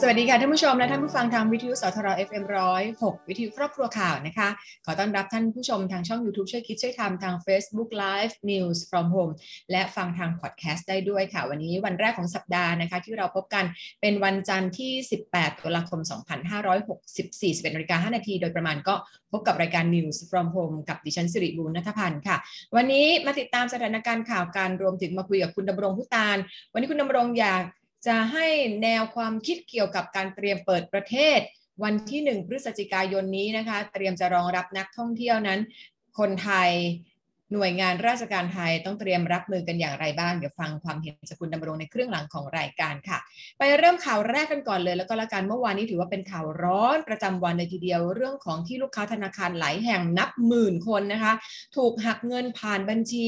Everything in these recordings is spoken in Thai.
สวัสดีค่ะท่านผู้ชมและท่านผู้ฟังทางวิทยุสทร FM 106 วิทยุครอบครัวข่าวนะคะ ขอต้อนรับท่านผู้ชมทางช่อง YouTube ช่วยคิดช่วยทำทาง Facebook Live News from Home และฟังทางพอดแคสต์ได้ด้วยค่ะ วันนี้วันแรกของสัปดาห์นะคะ ที่เราพบกันเป็นวันจันทร์ที่ 18 ตุลาคม 2564 11นาฬิกา5นาที โดยประมาณก็พบกับรายการ News from Home กับดิฉันสิริบูรณัฐพันธ์ค่ะ วันนี้มาติดตามสถานการณ์ข่าวการรวมถึงมาคุยกับคุณดำรงพุตานวันนี้คุณดำรงอยาก จะให้แนวความคิดเกี่ยวกับการเตรียมเปิดประเทศ วันที่ 1 พฤศจิกายนนี้นะคะ เตรียมจะรองรับนักท่องเที่ยวนั้น คนไทยหน่วยงานราชการไทยต้องเตรียมรับมือกันอย่างไรบ้าง เดี๋ยวฟังความเห็นจากคุณดำรงในเครื่องหลังของรายการค่ะ ไปเริ่มข่าวแรกกันก่อนเลย แล้วก็ละกันเมื่อวานนี้ถือว่าเป็นข่าวร้อนประจำวันเลยทีเดียวเรื่องของที่ลูกค้าธนาคารหลายแห่งนับหมื่นคนนะคะ ถูกหักเงินผ่านบัญชี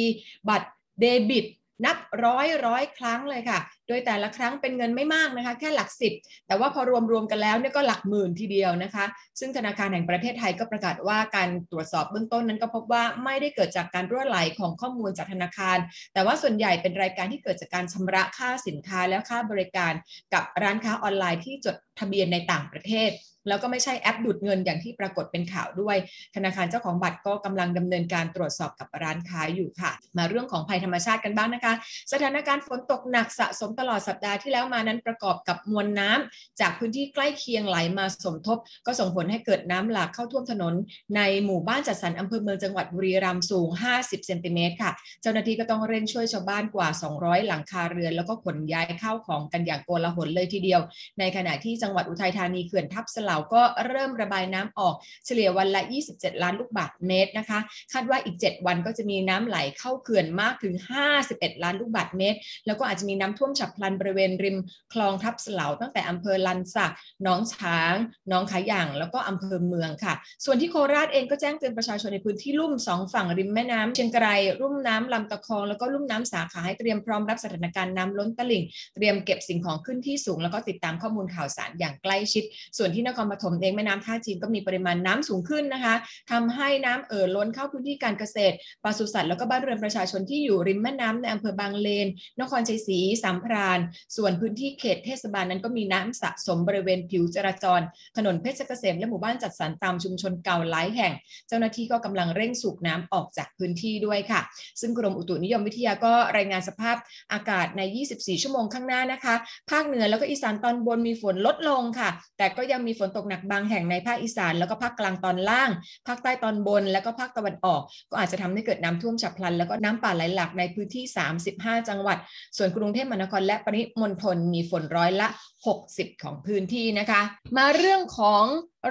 บัตรเดบิต นับร้อยร้อยครั้งเลยค่ะ โดยแต่ละครั้งเป็นเงินไม่มากนะคะ แค่หลักสิบแต่ว่าพอรวมๆกันแล้วเนี่ยก็หลักหมื่นทีเดียวนะคะ ซึ่งธนาคารแห่งประเทศไทยก็ประกาศว่าการตรวจสอบเบื้องต้นนั้นก็พบว่าไม่ได้เกิดจากการรั่วไหลของข้อมูลจากธนาคาร แต่ว่าส่วนใหญ่เป็นรายการที่เกิดจากการชำระค่าสินค้าและค่าบริการ กับร้านค้าออนไลน์ที่จดทะเบียนในต่างประเทศ แล้วก็ไม่ใช่แอปดูดเงินอย่างที่ปรากฏเป็นข่าวด้วย ธนาคารเจ้าของบัตรก็กำลังดำเนินการตรวจสอบกับร้านค้าอยู่ค่ะ มาเรื่องของภัยธรรมชาติกันบ้างนะคะ สถานการณ์ฝนตกหนักสะสมตลอดสัปดาห์ที่แล้วมานั้นประกอบกับมวลน้ำจากพื้นที่ใกล้เคียงไหลมาสมทบ ก็ส่งผลให้เกิดน้ำหลากเข้าท่วมถนน ในหมู่บ้านจัดสรรอำเภอเมืองจังหวัดบุรีรัมย์สูง 50 เซนติเมตรค่ะ เจ้าหน้าที่ก็ต้องเร่งช่วยชาวบ้านกว่า 200 หลังคาเรือน แล้วก็ขนย้ายข้าวของกันอย่างโกลาหลเลยทีเดียว ในขณะที่จังหวัดอุทัยธานีเขื่อนทับสลาวก็เริ่มระบายน้ำออกเฉลี่ยวันละ 27 ล้านลูกบาศก์เมตรนะคะ คาดว่าอีก 7 วันก็จะมีน้ำไหลเข้าเขื่อนมากถึง 51 ล้านลูกบาศก์เมตร แล้วก็อาจจะมีน้ำท่วมฉับพลันบริเวณริมคลองทับเสลาตั้งแต่อำเภอลันสักหนองช้างหนองขายาง แล้วก็อำเภอเมืองค่ะ ส่วนที่โคราชเองก็แจ้งเตือนประชาชนในพื้นที่ลุ่มสองฝั่งริมแม่น้ำเชียงไกรรุ่มน้ำลำตะคอง แล้วก็ลุ่มน้ำสาขาให้เตรียมพร้อมรับสถานการณ์น้ำล้นตลิ่ง เตรียมเก็บสิ่งของขึ้นที่สูง แล้วก็ติดตามข้อมูลข่าวสารอย่างใกล้ชิด ส่วนที่นครปฐมเองแม่น้ำท่าจีนก็มีปริมาณน้ำสูงขึ้นนะคะทำให้น้ำเอ่อล้นเข้าพื้นที่การเกษตรปศุสัตว์แล้วก็บ้านเรือนประชาชนที่อยู่ริมแม่น้ำในอำเภอบางเลน นครชัยศรีสามพราน ส่วนพื้นที่เขตเทศบาลนั้นก็มีน้ำสะสมบริเวณผิวจราจร ถนนเพชรเกษมและหมู่บ้านจัดสรรตามชุมชนเก่าหลายแห่ง เจ้าหน้าที่ก็กำลังเร่งสูบน้ำออกจากพื้นที่ด้วยค่ะ ซึ่งกรมอุตุนิยมวิทยาก็รายงานสภาพอากาศใน 24 ชั่วโมงข้างหน้านะคะ ภาคเหนือแล้วก็อีสานตอนบนมีฝนลดลงค่ะ แต่ก็ยังมีฝนตกหนักบางแห่งในภาคอีสาน แล้วก็ภาคกลางตอนล่าง ภาคใต้ตอนบน แล้วก็ภาคตะวันออก ก็อาจจะทำให้เกิดน้ำท่วมฉับพลัน แล้วก็น้ำป่าไหลหลากในพื้นที่ 35 จังหวัด ส่วนกรุงเทพมหานครและปริมณฑลมีฝนร้อยละ60 ของพื้นที่นะคะ มาเรื่องของ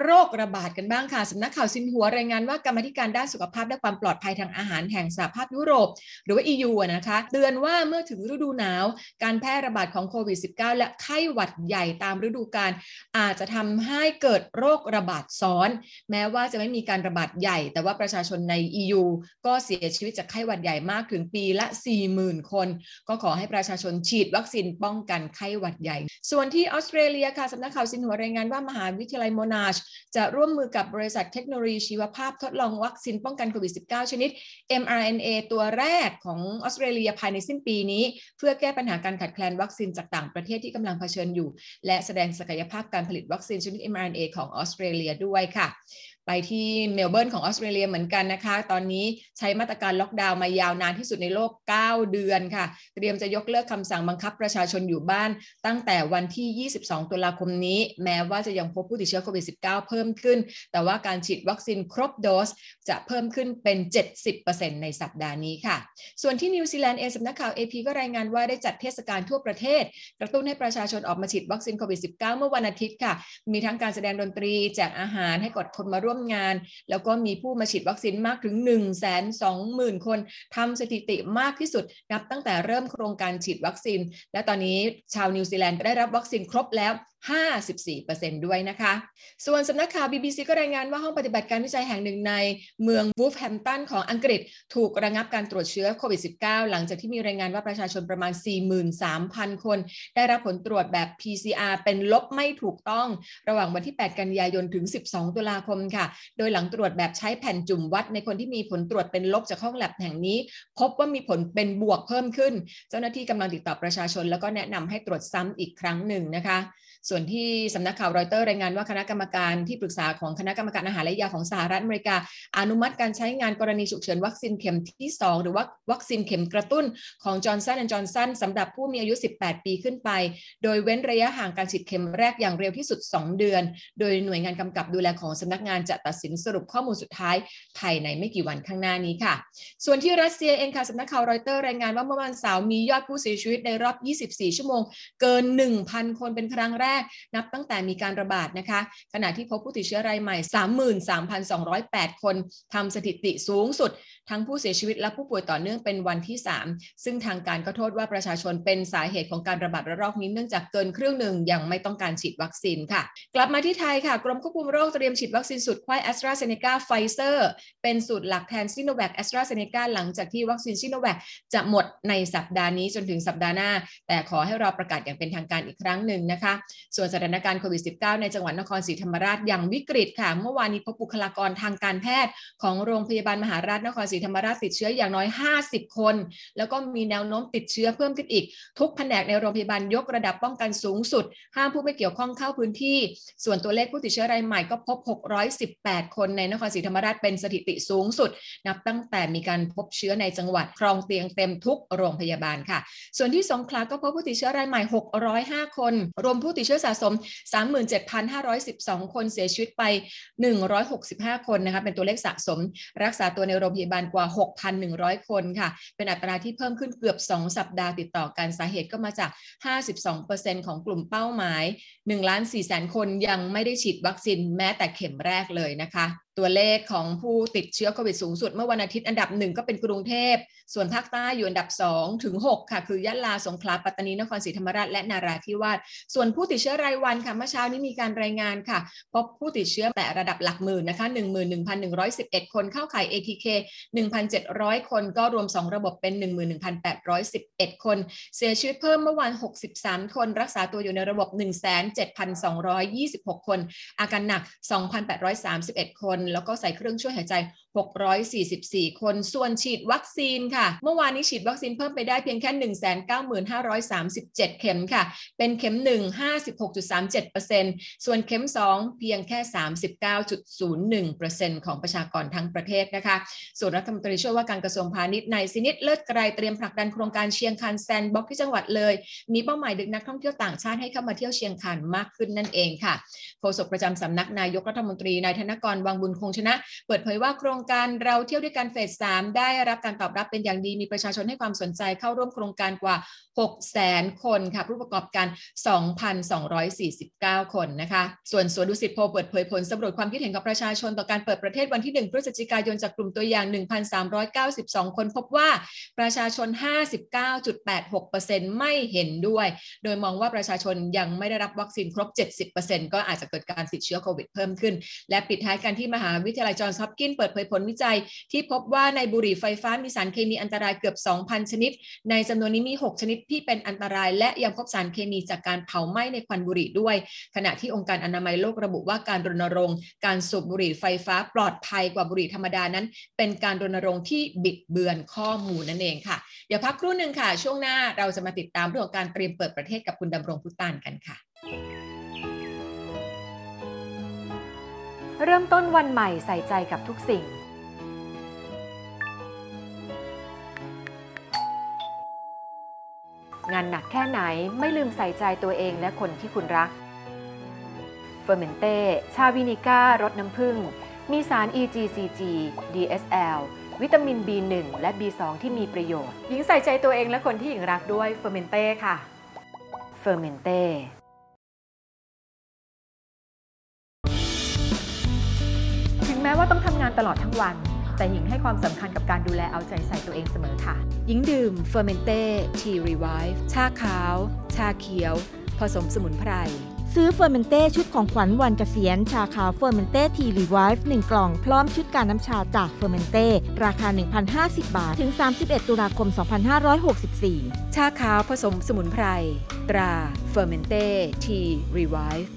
โรคระบาดกันบ้างค่ะ สำนักข่าวซินหัวรายงานว่ากรรมธิการด้านสุขภาพและความปลอดภัยทางอาหารแห่งสหภาพยุโรป หรือว่า EU นะคะเตือนว่าเมื่อถึงฤดูหนาว การแพร่ระบาดของโควิด -19 และไข้หวัดใหญ่ตามฤดูกาลอาจจะทำให้เกิดโรคระบาดซ้อน แม้ว่าจะไม่มีการระบาดใหญ่ แต่ว่าประชาชนใน EU ก็เสียชีวิตจากไข้หวัดใหญ่มากถึงปีละ 40,000 คน ก็ขอให้ประชาชนฉีดวัคซีนป้องกันไข้หวัดใหญ่ ส่วนที่ที่ออสเตรเลียค่ะสำนักข่าวสินหัวรายงานว่ามหาวิทยาลัยโมนาช จะร่วมมือกับบริษัทเทคโนโลยีชีวภาพทดลองวัคซีนป้องกันโควิด -19 ชนิด mRNA ตัวแรกของออสเตรเลียภายในสิ้นปีนี้ เพื่อแก้ปัญหาการขาดแคลนวัคซีนจากต่างประเทศที่กำลังเผชิญอยู่ และแสดงศักยภาพการผลิตวัคซีนชนิด mRNA ของออสเตรเลียด้วยค่ะ ไปที่เมลเบิร์นของออสเตรเลียเหมือนกันนะคะ ตอนนี้ใช้มาตรการล็อกดาวน์มายาวนานที่สุดในโลก 9 เดือนค่ะ เตรียมจะยกเลิกคำสั่งบังคับประชาชนอยู่บ้าน ตั้งแต่วันที่ 22 ตุลาคมนี้ แม้ว่าจะยังพบผู้ติดเชื้อโควิด -19 เพิ่มขึ้น แต่ว่าการฉีดวัคซีนครบโดส จะเพิ่มขึ้นเป็น 70%ในสัปดาห์นี้ค่ะ ส่วนที่นิวซีแลนด์เองสำนักข่าว AP ก็รายงานว่าได้จัดเทศกาลทั่วประเทศ กระตุ้นให้ประชาชนออกมาฉีดวัคซีนโควิด -19 เมื่อวันอาทิตย์ค่ะ มีทั้งการแสดงดนตรีแจกอาหารให้กับคนมาร่วมงาน แล้วก็มีผู้มาฉีดวัคซีนมากถึง 1 2 0 0 0 0 คนทำสถิติมากที่สุด นับตั้งแต่เริ่มโครงการฉีดวัคซีน และตอนนี้ชาวนิวซีแลนด์ก็ได้รับวัคซีนครบแล้ว54%ด้วยนะคะ ส่วนสำนักข่าว BBC ก็รายงานว่าห้องปฏิบัติการวิจัยแห่งหนึ่งในเมืองวูฟแฮมตันของอังกฤษ ถูกระงับการตรวจเชื้อโควิด -19 หลังจากที่มีรายงานว่าประชาชนประมาณ 43,000 คน ได้รับผลตรวจแบบ PCR เป็นลบไม่ถูกต้อง ระหว่างวันที่ 8 กันยายนถึง 12 ตุลาคมค่ะ โดยหลังตรวจแบบใช้แผ่นจุ่มวัด ในคนที่มีผลตรวจเป็นลบจากห้องแลบแห่งนี้ พบว่ามีผลเป็นบวกเพิ่มขึ้น เจ้าหน้าที่กำลังติดต่อประชาชน แล้วก็แนะนำให้ตรวจซ้ำอีกครั้งหนึ่งนะคะ ส่วนที่สำนักข่าวรอยเตอร์รายงานว่าคณะกรรมการที่ปรึกษาของคณะกรรมการอาหารและยาของสหรัฐอเมริกา อนุมัติการใช้งานกรณีฉุกเฉินวัคซีนเข็มที่ 2 หรือว่าวัคซีนเข็มกระตุ้นของจอห์นสันแอนด์จอห์นสันสำหรับผู้มีอายุ 18 ปีขึ้นไป โดยเว้นระยะห่างการฉีดเข็มแรกอย่างเร็วที่สุด 2 เดือน โดยหน่วยงานกำกับดูแลของสำนักงานจะตัดสินสรุปข้อมูลสุดท้ายภายในไม่กี่วันข้างหน้านี้ค่ะ ส่วนที่รัสเซียเองค่ะสำนักข่าวรอยเตอร์รายงานว่าเมื่อวันเสาร์มียอดผู้เสียชีวิตในรอบ 24 ชั่วโมง เกิน 1,000 คนเป็นครั้งแรกนับตั้งแต่มีการระบาดนะคะ ขณะที่พบผู้ติดเชื้อรายใหม่ 33,208 คนทำสถิติสูงสุด ทั้งผู้เสียชีวิตและผู้ป่วยต่อเนื่องเป็นวันที่ 3 ซึ่งทางการก็โทษว่าประชาชนเป็นสาเหตุของการระบาดระลอกนี้เนื่องจากเกินครึ่งหนึ่งยังไม่ต้องการฉีดวัคซีนค่ะ กลับมาที่ไทยค่ะ กรมควบคุมโรคเตรียมฉีดวัคซีนสูตรไขว้แอสตราเซเนกาไฟเซอร์เป็นสูตรหลักแทนซิโนแวคแอสตราเซเนกาหลังจากที่วัคซีนซิโนแวคจะหมดในสัปดาห์นี้จนถึงสัปดาห์หน้า แต่ขอให้รอประกาศอย่างเป็นทางการอีกครั้งหนึ่งนะคะ ส่วนสถานการณ์โควิด -19 ในจังหวัดนครศรีธรรมราชอย่างวิกฤตค่ะ เมื่อวานนี้พบบุคลากรทางการแพทย์ของโรงพยาบาลมหาราชนครศรีธรรมราชติดเชื้ออย่างน้อย 50 คน แล้วก็มีแนวโน้มติดเชื้อเพิ่มขึ้นอีก ทุกแผนกในโรงพยาบาลยกระดับป้องกันสูงสุด ห้ามผู้ไม่เกี่ยวข้องเข้าพื้นที่ ส่วนตัวเลขผู้ติดเชื้อรายใหม่ก็พบ 618 คนในนครศรีธรรมราชเป็นสถิติสูงสุด นับตั้งแต่มีการพบเชื้อในจังหวัดครองเตียงเต็มทุกโรงพยาบาลค่ะ ส่วนที่สงขลาก็พบผู้ติดเชื้อรายใหม่ 605 คน รวมผู้ติดเชื้อสะสม 37,512 คนเสียชีวิตไป 165 คนนะคะเป็นตัวเลขสะสม รักษาตัวในโรงพยาบาลกว่า 6,100 คนค่ะ เป็นอัตราที่เพิ่มขึ้นเกือบ 2 สัปดาห์ติดต่อกันสาเหตุก็มาจาก 52%ของกลุ่มเป้าหมาย1ล้าน4แสนคนยังไม่ได้ฉีดวัคซีนแม้แต่เข็มแรกเลยนะคะ ตัวเลขของผู้ติดเชื้อโควิดสูงสุดเมื่อวันอาทิตย์อันดับหนึ่งก็เป็นกรุงเทพ ส่วนภาคใต้อยู่อันดับ2ถึง6ค่ะ คือยะลาสงขลาปัตตานีนครศรีธรรมราชและนาราธิวาสส่วนผู้ติดเชื้อรายวันค่ะเมื่อเช้านี้มีการรายงานค่ะ พบผู้ติดเชื้อแต่ระดับหลักหมื่นนะคะ11,111 คนเข้าข่าย ATK 1,700 คนก็รวม 2 ระบบเป็น 11,811 คน เสียชีวิตเพิ่มเมื่อวาน63 คน รักษาตัวอยู่ในระบบ 17,226 คน อาการหนัก 2,831 คนแล้วก็ใส่เครื่องช่วยหายใจ 644 คน ส่วนฉีดวัคซีนค่ะ เมื่อวานนี้ฉีดวัคซีนเพิ่มไปได้เพียงแค่ 195,537 เข็มค่ะ เป็นเข็ม 1 56.37%ส่วนเข็ม 2 เพียงแค่ 39.01%ของประชากรทั้งประเทศนะคะ ส่วนรัฐมนตรีช่วยว่าการกระทรวงพาณิชย์นายสินิตย์ เลิศไกรเตรียมผลักดันโครงการเชียงคานแซนด์บ็อกซ์ที่จังหวัดเลย มีเป้าหมายดึงนักท่องเที่ยวต่างชาติให้เข้ามาเที่ยวเชียงคานมากขึ้นนั่นเองค่ะโฆษกประจำสำนักนายกรัฐมนตรีนายธนกรวังบุญคงชนะ เปิดเผยว่าโครงการเราเที่ยวด้วยกันเฟส3ได้รับการตอบรับเป็นอย่างดีมีประชาชนให้ความสนใจเข้าร่วมโครงการกว่า 6 0แสนคนค่ะ ผู้ประกอบการ 2,249 คนนะคะ ส่วนสวนดุสิตโพลเปิดเผยผลสำรวจความคิดเห็นของประชาชนต่อการเปิดประเทศวันที่ 1 พฤศจิกายนจากกลุ่มตัวอย่าง 1,392 คนพบว่าประชาชน 59.86%ไม่เห็นด้วย โดยมองว่าประชาชนยังไม่ได้รับวัคซีนครบ 70%ก็อาจจะเกิดการติดเชื้อโควิดเพิ่มขึ้น และปิดท้ายกันที่มหาวิทยาลัยจอห์นส์ฮอปกินเปิดเผยผลวิจัยที่พบว่าในบุหรี่ไฟฟ้ามีสารเคมีอันตรายเกือบ 2,000 ชนิด ในจำนวนนี้มี 6 ชนิดที่เป็นอันตราย และยังพบสารเคมีจากการเผาไหม้ในควันบุหรี่ด้วย ขณะที่องค์การอนามัยโลกระบุว่าการรณรงค์การสูบบุหรี่ไฟฟ้าปลอดภัยกว่าบุหรี่ธรรมดานั้น เป็นการรณรงค์ที่บิดเบือนข้อมูลนั่นเองค่ะ เดี๋ยวพักครู่หนึ่งค่ะ ช่วงหน้าเราจะมาติดตามเรื่องของการเตรียมเปิดประเทศกับคุณดำรงพุตานกันค่ะ เริ่มต้นวันใหม่ใส่ใจกับทุกสิ่ง แค่ไหนไม่ลืมใส่ใจตัวเองและคนที่คุณรักเฟอร์เมนเต้ ชา Vinegar รสน้ำผึ้งมีสาร EGCG DSL วิตามิน B1 และ B2 ที่มีประโยชน์ หญิงใส่ใจตัวเองและคนที่หญิงรักด้วยเฟอร์เมนเต้ค่ะเฟอร์เมนเต้ถึงแม้ว่าต้องทำงานตลอดทั้งวัน แต่หญิงให้ความสำคัญกับการดูแลเอาใจใส่ตัวเองเสมอค่ะ หญิงดื่มเฟอร์เมนเต้ทีรีไวฟ์ชาขาว ชาเขียว ผสมสมุนไพร ซื้อเฟอร์เมนเต้ชุดของขวัญวันเกษียณ ชาขาวเฟอร์เมนเต้ทีรีไวฟ์1กล่อง พร้อมชุดการน้ำชาจากเฟอร์เมนเต้ราคา 1,050 บาท ถึง 31 ตุลาคม 2564 ชาขาวผสมสมุนไพร ตราเฟอร์เมนเต้ทีรีไวฟ์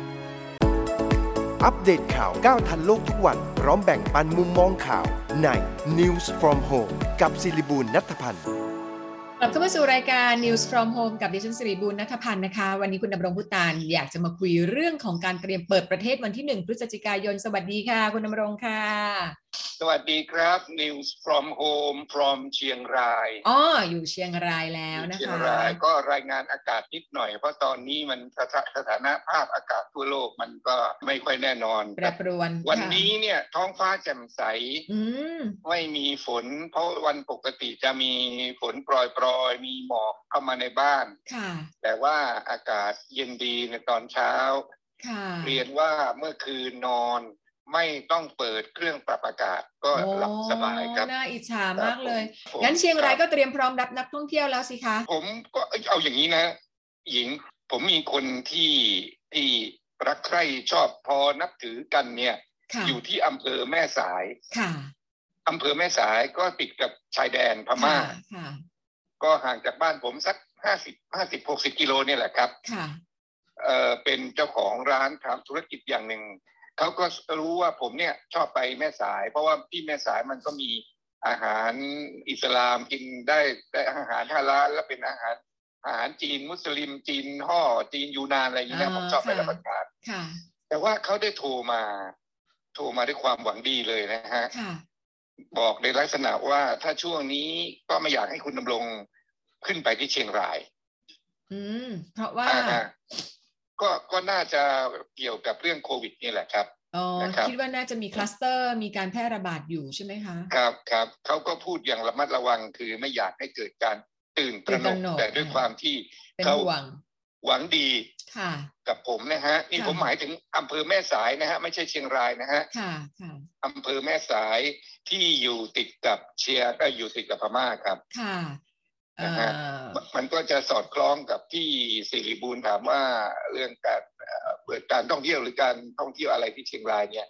อัปเดตข่าวก้าวทันโลกทุกวัน พร้อมแบ่งปันมุมมองข่าวใน News from Home กับศิริบูลนัทพันธ์กลับเข้ามาสู่รายการ News from Home กับดิฉันสิริบูลนัทพันธ์นะคะ วันนี้คุณดำรงพุตานอยากจะมาคุยเรื่องของการเตรียมเปิดประเทศวันที่ 1 พฤศจิกายน สวัสดีค่ะ คุณดำรงค่ะ สวัสดีครับ News from home from เชียงรายอ๋ออยู่เชียงรายแล้วนะเชียงคะรายก็รายงานอากาศนิดหน่อย เพราะตอนนี้มันสถาสถานะภาพอากาศทั่วโลกมันก็ไม่ค่อยแน่นอนแปรปรวน วันค่ะนี้เนี่ยท้องฟ้าแจ่มใสอืมไม่มีฝน เพราะวันปกติจะมีฝนโปรยๆมีหมอกเข้ามาในบ้านค่ะ แต่ว่าอากาศเย็นดีในตอนเช้าค่ะเรียนว่าเมื่อคืนนอน ไม่ต้องเปิดเครื่องปรับอากาศก็หลับสบายครับโอ้น่าอิจฉามากเลยผมงั้นเชียงรายคก็บเตรียมพร้อมรับนักท่องเที่ยวแล้วสิคะ ผมก็เอาอย่างนี้นะ หญิงผมมีคนที่ที่รักใคร่ชอบพอนับถือกันเนี่ยค่ะอยู่ที่อำเภอแม่สายค่ะอำเภอแม่สายก็ติดกับชายแดนพม่าค่ะค่ะก็ห่างจากบ้านผมสักห้าสิบห้าสิบหกสิบกิโลเนี่ยแหละครับค่ะเอ่อเป็นเจ้าของร้านทำธุรกิจอย่างหนึ่ง เขาก็รู้ว่าผมเนี่ยชอบไปแม่สาย เพราะว่าที่แม่สายมันก็มีอาหารอิสลามกินได้ได้อาหารฮาลาลและเป็นอาหารอาหารจีนมุสลิมจีนห่อจีนยูนานอะไรอย่างนี้นะอ่าผมชอบไปค่ะรับประทานค่ะแต่ว่าเขาได้โทรมา โทรมาด้วยความหวังดีเลยนะฮะค่ะบอกในลักษณะว่าถ้าช่วงนี้ก็ไม่อยากให้คุณดำรงขึ้นไปที่เชียงราย อืม เพราะว่าอ่าฮะ ก็ก็น่าจะเกี่ยวกับเรื่องโควิดนี่แหละครับอ๋อนะครับคิดว่าน่าจะมีคลัสเตอร์มีการแพร่ระบาดอยู่ใช่ไหมคะ ครับครับเขาก็พูดอย่างระมัดระวังคือไม่อยากให้เกิดการตื่นตระหนตื่กนตระหนกแต่ด้วยความที่เป็นเขาห่วงหวังดีค่ะกับผมนะฮะนี่ค่ะผมหมายถึงอำเภอแม่สายนะฮะไม่ใช่เชียงรายนะฮะค่ะค่ะอำเภอแม่สายที่อยู่ติดกับเชียร์ก็อยู่ติดกับพม่าครับ ค่ะเอ่ นะฮะอมันก็จะสอดคล้องกับที่สิริบูลถามว่าเรื่องการเอ่อเปิดการท่องเที่ยวหรือการท่องเที่ยวอะไรที่เชียงรายเนี่ย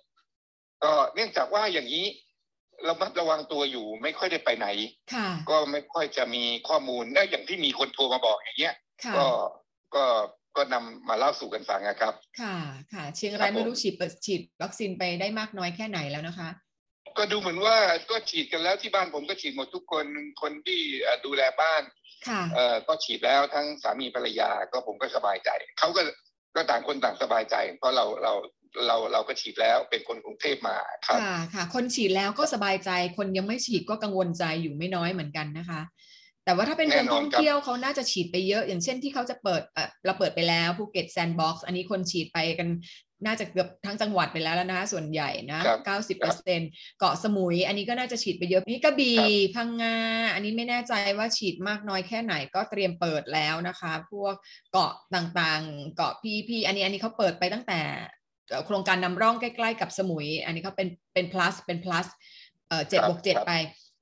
ก็เนื่องจากว่าอย่างนี้ระมัดระวังตัวอยู่ไม่ค่อยได้ไปไหนค่ะก็ไม่ค่อยจะมีข้อมูลและอย่างที่มีคนโทรมาบอกอย่างเงี้ยค่ะก็ก็ก็นำมาเล่าสู่กันฟังนะครับ ค่ะ ค่ะ เชียงครัรายบผมไม่รู้ฉีดเปิดฉีดวัคซีนไปได้มากน้อยแค่ไหนแล้วนะคะ ก็ดูเหมือนว่าก็ฉีดกันแล้วที่บ้านผมก็ฉีดหมดทุกคนคนที่เอ่อดูแลบ้านค่ะเอ่อก็ฉีดแล้วทั้งสามีภรรยาก็ผมก็สบายใจเขาก็ก็ต่างคนต่างสบายใจ เพราะเราเราเราเราก็ฉีดแล้วเป็นคนกรุงเทพมาครับค่ะค่ะ คนฉีดแล้วก็สบายใจ คนยังไม่ฉีดก็กังวลใจอยู่ไม่น้อยเหมือนกันนะคะ แต่ว่าถ้าเป็นแน่คนนอนท่องครับเที่ยวเขาน่าจะฉีดไปเยอะ อย่างเช่นที่เขาจะเปิดเอ่อเราเปิดไปแล้วภูเก็ตแซนด์บ็อกซ์อันนี้คนฉีดไปกัน น่าจะเกือบทั้งจังหวัดไปแล้วแล้วนะคะส่วนใหญ่นะครับเก้าสิบเปอร์เซ็นต์เกาะสมุย อันนี้ก็น่าจะฉีดไปเยอะนี่กระบี่พังงาอันนี้ไม่แน่ใจว่าฉีดมากน้อยแค่ไหนก็เตรียมเปิดแล้วนะคะ พวกเกาะต่างๆ เกาะพีพีอันนี้อันนี้เขาเปิดไปตั้งแต่เอ่อโครงการนำร่องใกล้ๆกับสมุย อันนี้เขาเป็นเป็น plus เป็น plus เอ่อเจ็ดครับบวกเจ็ดครับไป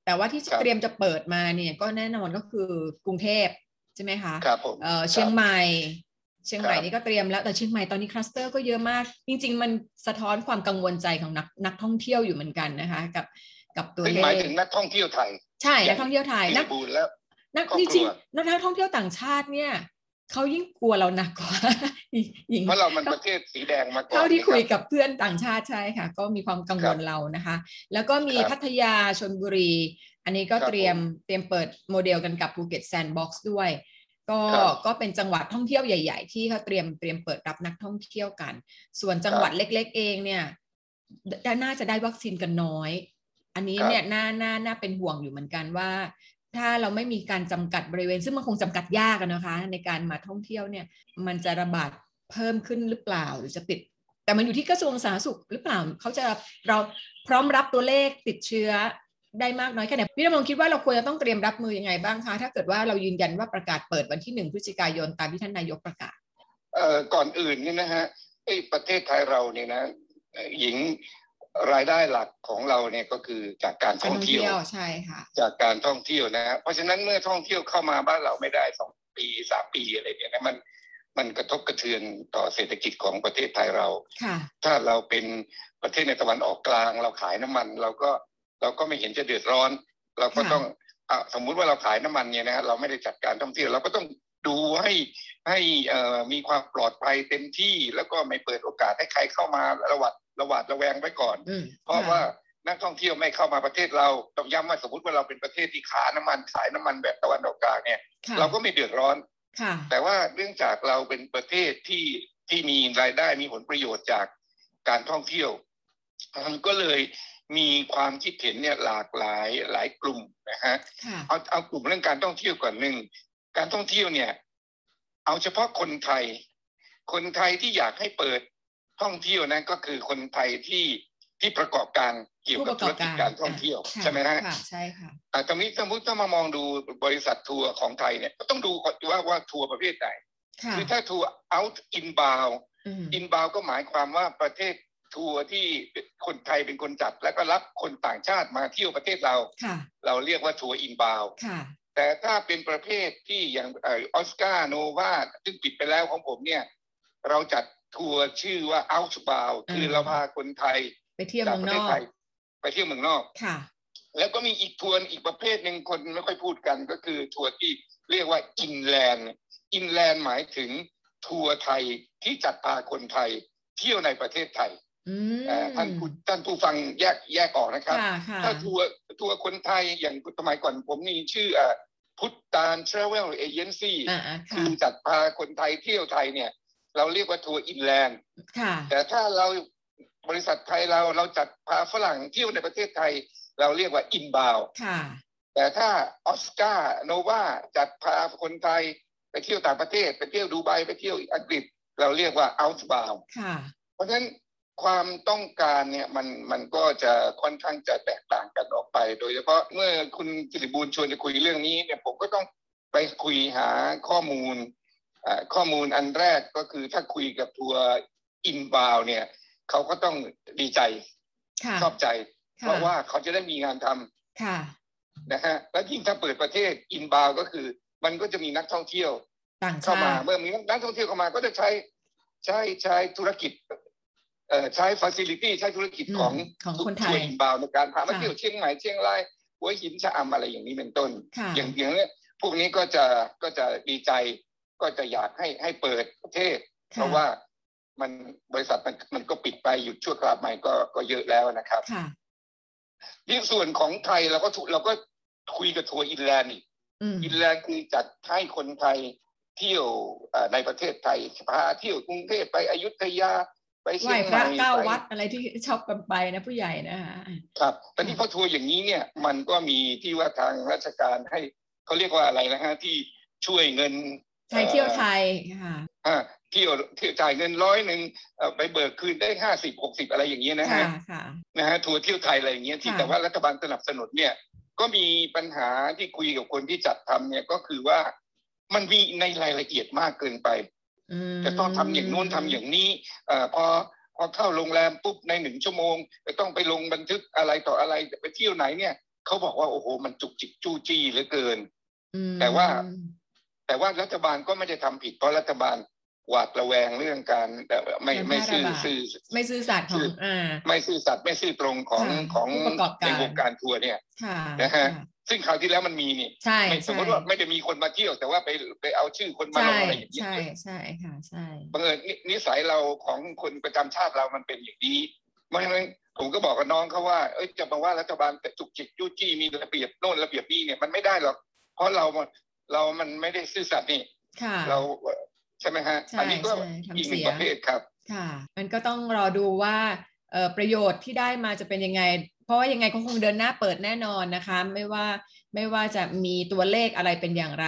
แต่ว่าที่ครับเตรียมจะเปิดมาเนี่ยก็แน่นอนก็คือกรุงเทพใช่ไหมคะครับผมเอ่อเชียงใหม่เชียงใหม่ครับนี่ก็เตรียมแล้วแต่เชียงใหม่ตอนนี้คลัสเตอร์ก็เยอะมาก จริง ๆ มันสะท้อนความกังวลใจของนักนักท่องเที่ยวอยู่เหมือนกันนะคะ กับกับตัวซึ่งเลหมายขถึงนักท่องเที่ยวไทย ใช่นักท่องเที่ยวไทยสินัริกบูลแล้วนักครอบครัวจริงๆนักท่องเที่ยวต่างชาติเนี่ยเขายิ่งกลัวเราหนักกว่าหญิงเพราะเรามันประเทศสีแดงมาก่อนเท่าที่นี่คุยรับกับเพื่อนต่างชาติใช่ค่ะ ก็มีความกังวลครับเรานะคะ แล้วก็มีครับพัทยาชลบุรี อันนี้ก็ครับเตรียมผมเตรียมเปิดโมเดลกันกับภูเก็ตแซนด์บ็อกซ์ด้วย ก็ครับก็เป็นจังหวัดท่องเที่ยวใหญ่ ๆ ที่เขาเตรียมเตรียมเปิดรับนักท่องเที่ยวกัน ส่วนจังหวัดเล็ก ๆ เองเนี่ยได้น่าจะได้วัคซีนกันน้อย อันนี้ครับเนี่ยน่าน่าน่าเป็นห่วงอยู่เหมือนกันว่า ถ้าเราไม่มีการจำกัดบริเวณ ซึ่งมันคงจำกัดยากนะคะ ในการมาท่องเที่ยวเนี่ย มันจะระบาดเพิ่มขึ้นหรือเปล่าหรือจะติด แต่มันอยู่ที่กระทรวงสาธารณสุขหรือเปล่าเขาจะเราพร้อมรับตัวเลขติดเชื้อ ได้มากน้อยแค่ไหนพี่ดำรงคิดว่าเราควรจะต้องเตรียมรับมือยังไงบ้างคะถ้าเกิดว่าเรายืนยันว่าประกาศเปิดวันที่หนึ่งพฤศจิกายนตามที่ท่านนายกประกาศเอ่อก่อนอื่นนี่นะฮะไอ้ประเทศไทยเราเนี่ยนะเอ่อหญิงรายได้หลักของเราเนี่ยก็คือจากการการท่องท่องเที่ยวเที่ยวใช่ค่ะจากการท่องเที่ยวนะฮะเพราะฉะนั้นเมื่อท่องเที่ยวเข้ามาบ้านเราไม่ได้สองปีสามปีอะไรเนี่ยนะมันมันกระทบกระเทือนต่อเศรษฐกิจของประเทศไทยเราค่ะถ้าเราเป็นประเทศในตะวันออกกลาง เราขายน้ำมัน เราก็ เราก็ไม่เห็นจะเดือดร้อน เราก็ค่ะต้องอะสมมุติว่าเราขายน้ำมันเนี่ยนะฮะเราไม่ได้จัดการท่องเที่ยวเราก็ต้องดูให้ให้เอ่อมีความปลอดภัยเต็มที่แล้วก็ไม่เปิดโอกาสให้ใครเข้ามาระหวัดระหวาดระแวงไว้ก่อนอืมเพราะว่านักท่องเที่ยวไม่เข้ามาประเทศเราต้องย้ำว่าสมมติว่าเราเป็นประเทศที่ขาน้ำมันขายน้ำมันแบบตะวันออกกลางเนี่ยค่ะเราก็ไม่เดือดร้อนค่ะแต่ว่าเนื่องจากเราเป็นประเทศที่ที่มีรายได้มีผลประโยชน์จากการท่องเที่ยวมันก็เลย มีความคิดเห็นเนี่ยหลากหลายหลายกลุ่มนะฮะค่ะเอาเอากลุ่มเรื่องการท่องเที่ยวก่อนหนึ่งการท่องเที่ยวเนี่ย เอาเฉพาะคนไทย คนไทยที่อยากให้เปิดท่องเที่ยวนั้นก็คือคนไทยที่ที่ประกอบการเกี่ยวกับธุรกิจการท่องเที่ยวค่ะใช่ไหมฮะค่ะใช่ค่ะอ่าตรงนี้สมมติถ้ามามองดูบริษัททัวร์ของไทยเนี่ยก็ต้องดูก่อนว่าว่าทัวร์ประเภทไหนค่ะคือถ้าทัวร์ out inbound อืม inbound ก็หมายความว่าประเทศ ทัวร์ที่คนไทยเป็นคนจัด แล้วก็รับคนต่างชาติมาเที่ยวประเทศเราค่ะเราเรียกว่าทัวร์ inbound ค่ะแต่ถ้าเป็นประเภทที่อย่างออสการ์โนวาซึ่งปิดไปแล้วของผมเนี่ย เราจัดทัวร์ชื่อว่า outbound อืมคือเราพาคนไทยไปเที่ยวจากเมืองประนเทศอไทกออกไปเที่ยวเมืองนอกค่ะ แล้วก็มีอีกทัวร์อีกประเภทหนึ่งคนไม่ค่อยพูดกันก็คือทัวร์ที่เรียกว่า inland inland หมายถึงทัวร์ไทยที่จัดพาคนไทยเที่ยวในประเทศไทยอืมเอ่อ ท่านผู้ท่านผู้ฟังแยกแยกออกนะครับค่ะค่ะถ้าทัวร์ทัวร์คนไทยอย่างสมัยก่อนผมมีชื่อเอ่อพุทธาน Travel Agency อ่าอ่าค่ะคือจัดพาคนไทยเที่ยวไทยเนี่ย เราเรียกว่าทัวร์ inland ค่ะแต่ถ้าเราบริษัทไทยเราเราจัดพาฝรั่งเที่ยวในประเทศไทย เราเรียกว่า inbound ค่ะแต่ถ้าออสการ์โนวาจัดพาคนไทยไปเที่ยวต่างประเทศ ไปเที่ยวดูไบไปเที่ยวอังกฤษ เราเรียกว่า outbound ค่ะเพราะฉะนั้น ความต้องการเนี่ยมันมันก็จะค่อนข้างจะแตกต่างกันออกไป โดยเฉพาะเมื่อคุณสิริบูลชวนจะคุยเรื่องนี้เนี่ยผมก็ต้องไปคุยหาข้อมูลอ่าข้อมูลอันแรกก็คือถ้าคุยกับทัวร์อินบาวเนี่ยเขาก็ต้องดีใจค่ะชอบใจค่ะเพราะว่าเขาจะได้มีงานทำค่ะนะฮะแล้วยิ่งถ้าเปิดประเทศ inbound ก็คือ มันก็จะมีนักท่องเที่ยวต่างชาติเข้ามาเมื่อมีนักท่องเที่ยวเข้ามาก็จะใช้ใช้ใช้ธุรกิจเอ่อ ใช้ฟ a ซิลิตี้ใช้ธุรกิจอืมของของคนไทยทัวร์ inbound ในการพามาค่ะเที่ยวเชียงใหม่เชียงรายหัวหินชะอำอะไรอย่างนี้เป็นต้นค่ะอย่างอย่างเนี้ยพวกนี้ก็จะก็จะดีใจ ก็จะอยากให้ให้เปิดประเทศ เพราะว่ามันบริษัทมันมันก็ปิดไปหยุดชั่วคราวใหม่ก็ก็เยอะแล้วนะครับค่ะที่ส่วนของไทยเราก็ถูเราก็คุยกับทัวร์ inland อีกอืม inland คือจัดให้คนไทยเที่ยวเอ่อในประเทศไทยพาเที่ยวกรุงเทพไปอยุธยา ไปไหเชีว้ยงพใหระม่เก้าไปวัดอะไรที่ชอบกันไปนะผู้ใหญ่นะคะครับตอนนี้พอทัวร์อย่างนี้เนี่ยมันก็มีที่ว่าทางราชการให้เขาเรียกว่าอะไรนะฮะที่ช่วยเงินไทยเที่ยวไทยค่ะอ่าเที่ยวเที่ยวจ่ายเงินร้อยหนึ่งเอ่อไปเบิกคืนได้ห้าสิบหกสิบอะไรอย่างเงี้ยนะค่ะฮะค่ะนะฮะทัวร์เที่ยวไทยอะไรอย่างเงี้ยที่ค่ะแต่ว่ารัฐบาลสนับสนุนเนี่ยก็มีปัญหาที่คุยกับคนที่จัดทำเนี่ยก็คือว่ามันมีในรายละเอียดมากเกินไปอืม จะต้องทำอย่างนู้นทำอย่างนี้เอ่อพอพอเข้าโรงแรมปุ๊บในหนึ่งชั่วโมงจะต้องไปลงบันทึกอะไรต่ออะไรไปเที่ยวไหนเนี่ยเขาบอกว่าโอ้โห มันจุกจิกจู้จี้เหลือเกินอืมแต่ว่า แต่ว่ารัฐบาลก็ไม่ได้ทำผิดเพราะรัฐบาล หวาดระแวงเรื่องการเอ่อไม่ไม่ซื่อซื่อไม่ซื่อสัตย์ของอ่าไม่ซื่อสัตย์ไม่ซื่อตรงของค่ะของผู้ประกอบการในวงการทัวร์เนี่ยค่ะนะฮะค่ซึ่งคราวที่แล้วมันมีนี่ใช่ไม่สมใช่มติว่าไม่ได้มีคนมาเที่ยวแต่ว่าไปไปเอาชื่อคนมาลใช่งอะไรอย่างเงี้ยใช่ใช่ค่ะใช่บังเอิญนินิสัยเราของคนประจำชาติเรามันเป็นอย่างนี้เพราะฉะนั้นผมก็บอกกับน้องเขาว่าเอ้ยจะมาว่ารัฐบาลจุกจิกจู้จี้มีระเบียบโน่นระเบียบนี่เนี่ยมันไม่ได้หรอกเพราะเราเรามันไม่ได้ซื่อสัตย์นี่ค่ะเรา ใช่ไหมฮะใช่อันนี้ก็ใช่ทำอีกหนึ่งเสียประเภทครับ ค่ะ มันก็ต้องรอดูว่าเอ่อประโยชน์ที่ได้มาจะเป็นยังไงราะว่ายังไงก็คงเดินหน้าเปิดแน่นอนนะคะ ไม่ว่าไม่ว่าจะมีตัวเลขอะไรเป็นอย่างไร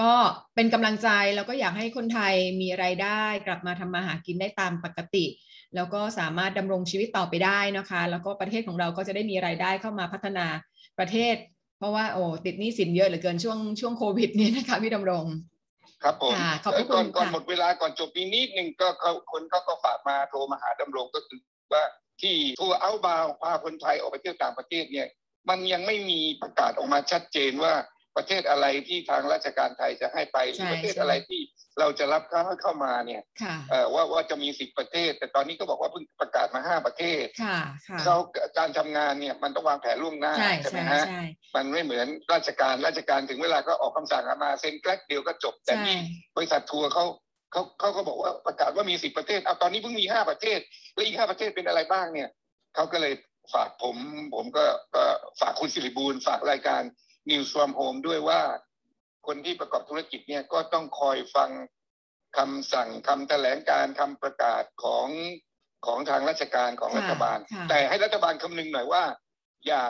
ก็เป็นกำลังใจแล้วก็อยากให้คนไทยมีไรายได้ กลับมาทำมาหากินได้ตามปกติ แล้วก็สามารถดำรงชีวิตต่อไปได้นะคะ แล้วก็ประเทศของเราก็จะได้มีรายได้เข้ามาพัฒนาประเทศ เพราะว่าโอ้ติดหนี้สินเยอะเหลือเกินช่วงช่วงโควิดเนี่ยนะคะพี่ดำรง ครับผมค่ะขอบพระคุณก่อนก่อนค่ะหมดเวลาก่อนจบปีนิดนึงก็เขาคนเขาก็ฝากมาโทรมาหาดำรงก็คือว่าที่ทัวร์เอาบาวพาคนไทยออกไปเที่ยวต่างประเทศเนี่ย มันยังไม่มีประกาศออกมาชัดเจนว่า ประเทศอะไรที่ทางราชการไทยจะให้ไปหรือใช่ประเทศใช่อะไรที่เราจะรับเขาให้เข้ามาเนี่ยค่ะเอ่อว่าว่าจะมีสิบประเทศ แต่ตอนนี้ก็บอกว่าเพิ่งประกาศมาห้าประเทศค่ะค่ะเขาการทำงานเนี่ยมันต้องวางแผนล่วงหน้าใช่ใช่ไหมใช่ฮะใช่มันไม่เหมือนราชการราชการถึงเวลาก็ออกคำสั่งมาเซ็นแกลกเดียวก็จบแต่ใช่นี่บริษัททัวร์เขาเขาเขาก็บอกว่าประกาศว่ามีสิบประเทศเอาตอนนี้เพิ่งมีห้าประเทศแล้วอีกห้าประเทศเป็นอะไรบ้างเนี่ยเขาก็เลยฝากผมผมก็ก็ฝากคุณสิริบูลฝากรายการ News from Home ด้วยว่าคนที่ประกอบธุรกิจเนี่ยก็ต้องคอยฟังคำสั่งคำแถลงการคำประกาศของของทางราชการของค่ะรัฐบาลค่ะแต่ให้รัฐบาลคำนึงหน่อยว่า อย่า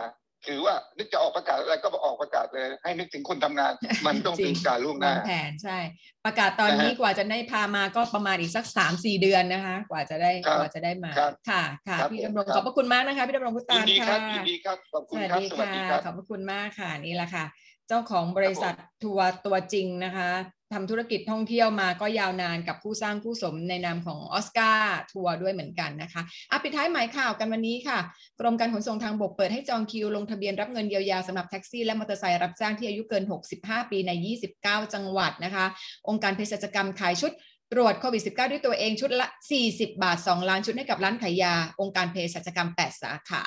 ถือว่านึกจะออกประกาศอะไรก็ออกประกาศเลย ให้นึกถึงคนทำงาน มันต้องเป็นการวางแผนล่วงหน้า จริงใช่ ประกาศตอนนี้นะฮะกว่าจะได้พามาก็ประมาณอีกสักสามสี่เดือนนะคะ กว่าจะได้ครับกว่าจะได้มาครับค่ะค่ะครับพี่ดำรงครับขอบพระคุณมากนะคะพี่ดำรงพุฒตาลค่ะยินดีครับยินดีครับขอบคุณครับสวัสดีค่ะสวัสดีครับขอบพระคุณมากค่ะนี่แหละค่ะ เจ้าของบริษัททัวร์ตัวจริงนะคะ ทำธุรกิจท่องเที่ยวมาก็ยาวนานกับผู้สร้างผู้สมในนามของออสการ์ทัวร์ด้วยเหมือนกันนะคะอะปิดท้ายหมายข่าวกันวันนี้ค่ะ กรมการขนส่งทางบกเปิดให้จองคิว ลงทะเบียนรับเงินเยียวยาสำหรับแท็กซี่และมอเตอร์ไซค์รับจ้างที่อายุเกิน 65 ปีใน 29 จังหวัดนะคะ องค์การเภสัชกรรมขายชุด ตรวจโควิด -19 ด้วยตัวเองชุดละ 40 บาท 2 ล้านชุดให้กับร้านขายยา องค์การเภสัชกรรม 8 สาขา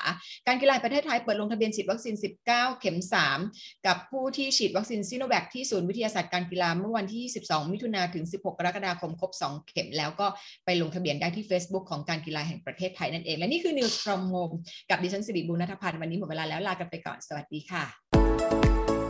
การกีฬาประเทศไทยเปิดลงทะเบียนฉีดวัคซีน 19 เข็ม 3 กับผู้ที่ฉีดวัคซีนซิโนแวคที่ศูนย์วิทยาศาสตร์การกีฬาเมื่อวันที่22มิถุนาถึง 16 กรกฎาคมครบ 2 เข็ม แล้วก็ไปลงทะเบียนได้ที่ Facebook ของการกีฬาแห่งประเทศไทยนั่นเอง และนี่คือ News from Home กับดิฉันสิริบุญนัทพันธ์วันนี้หมดเวลาแล้วลากันไปก่อนสวัสดีค่ะ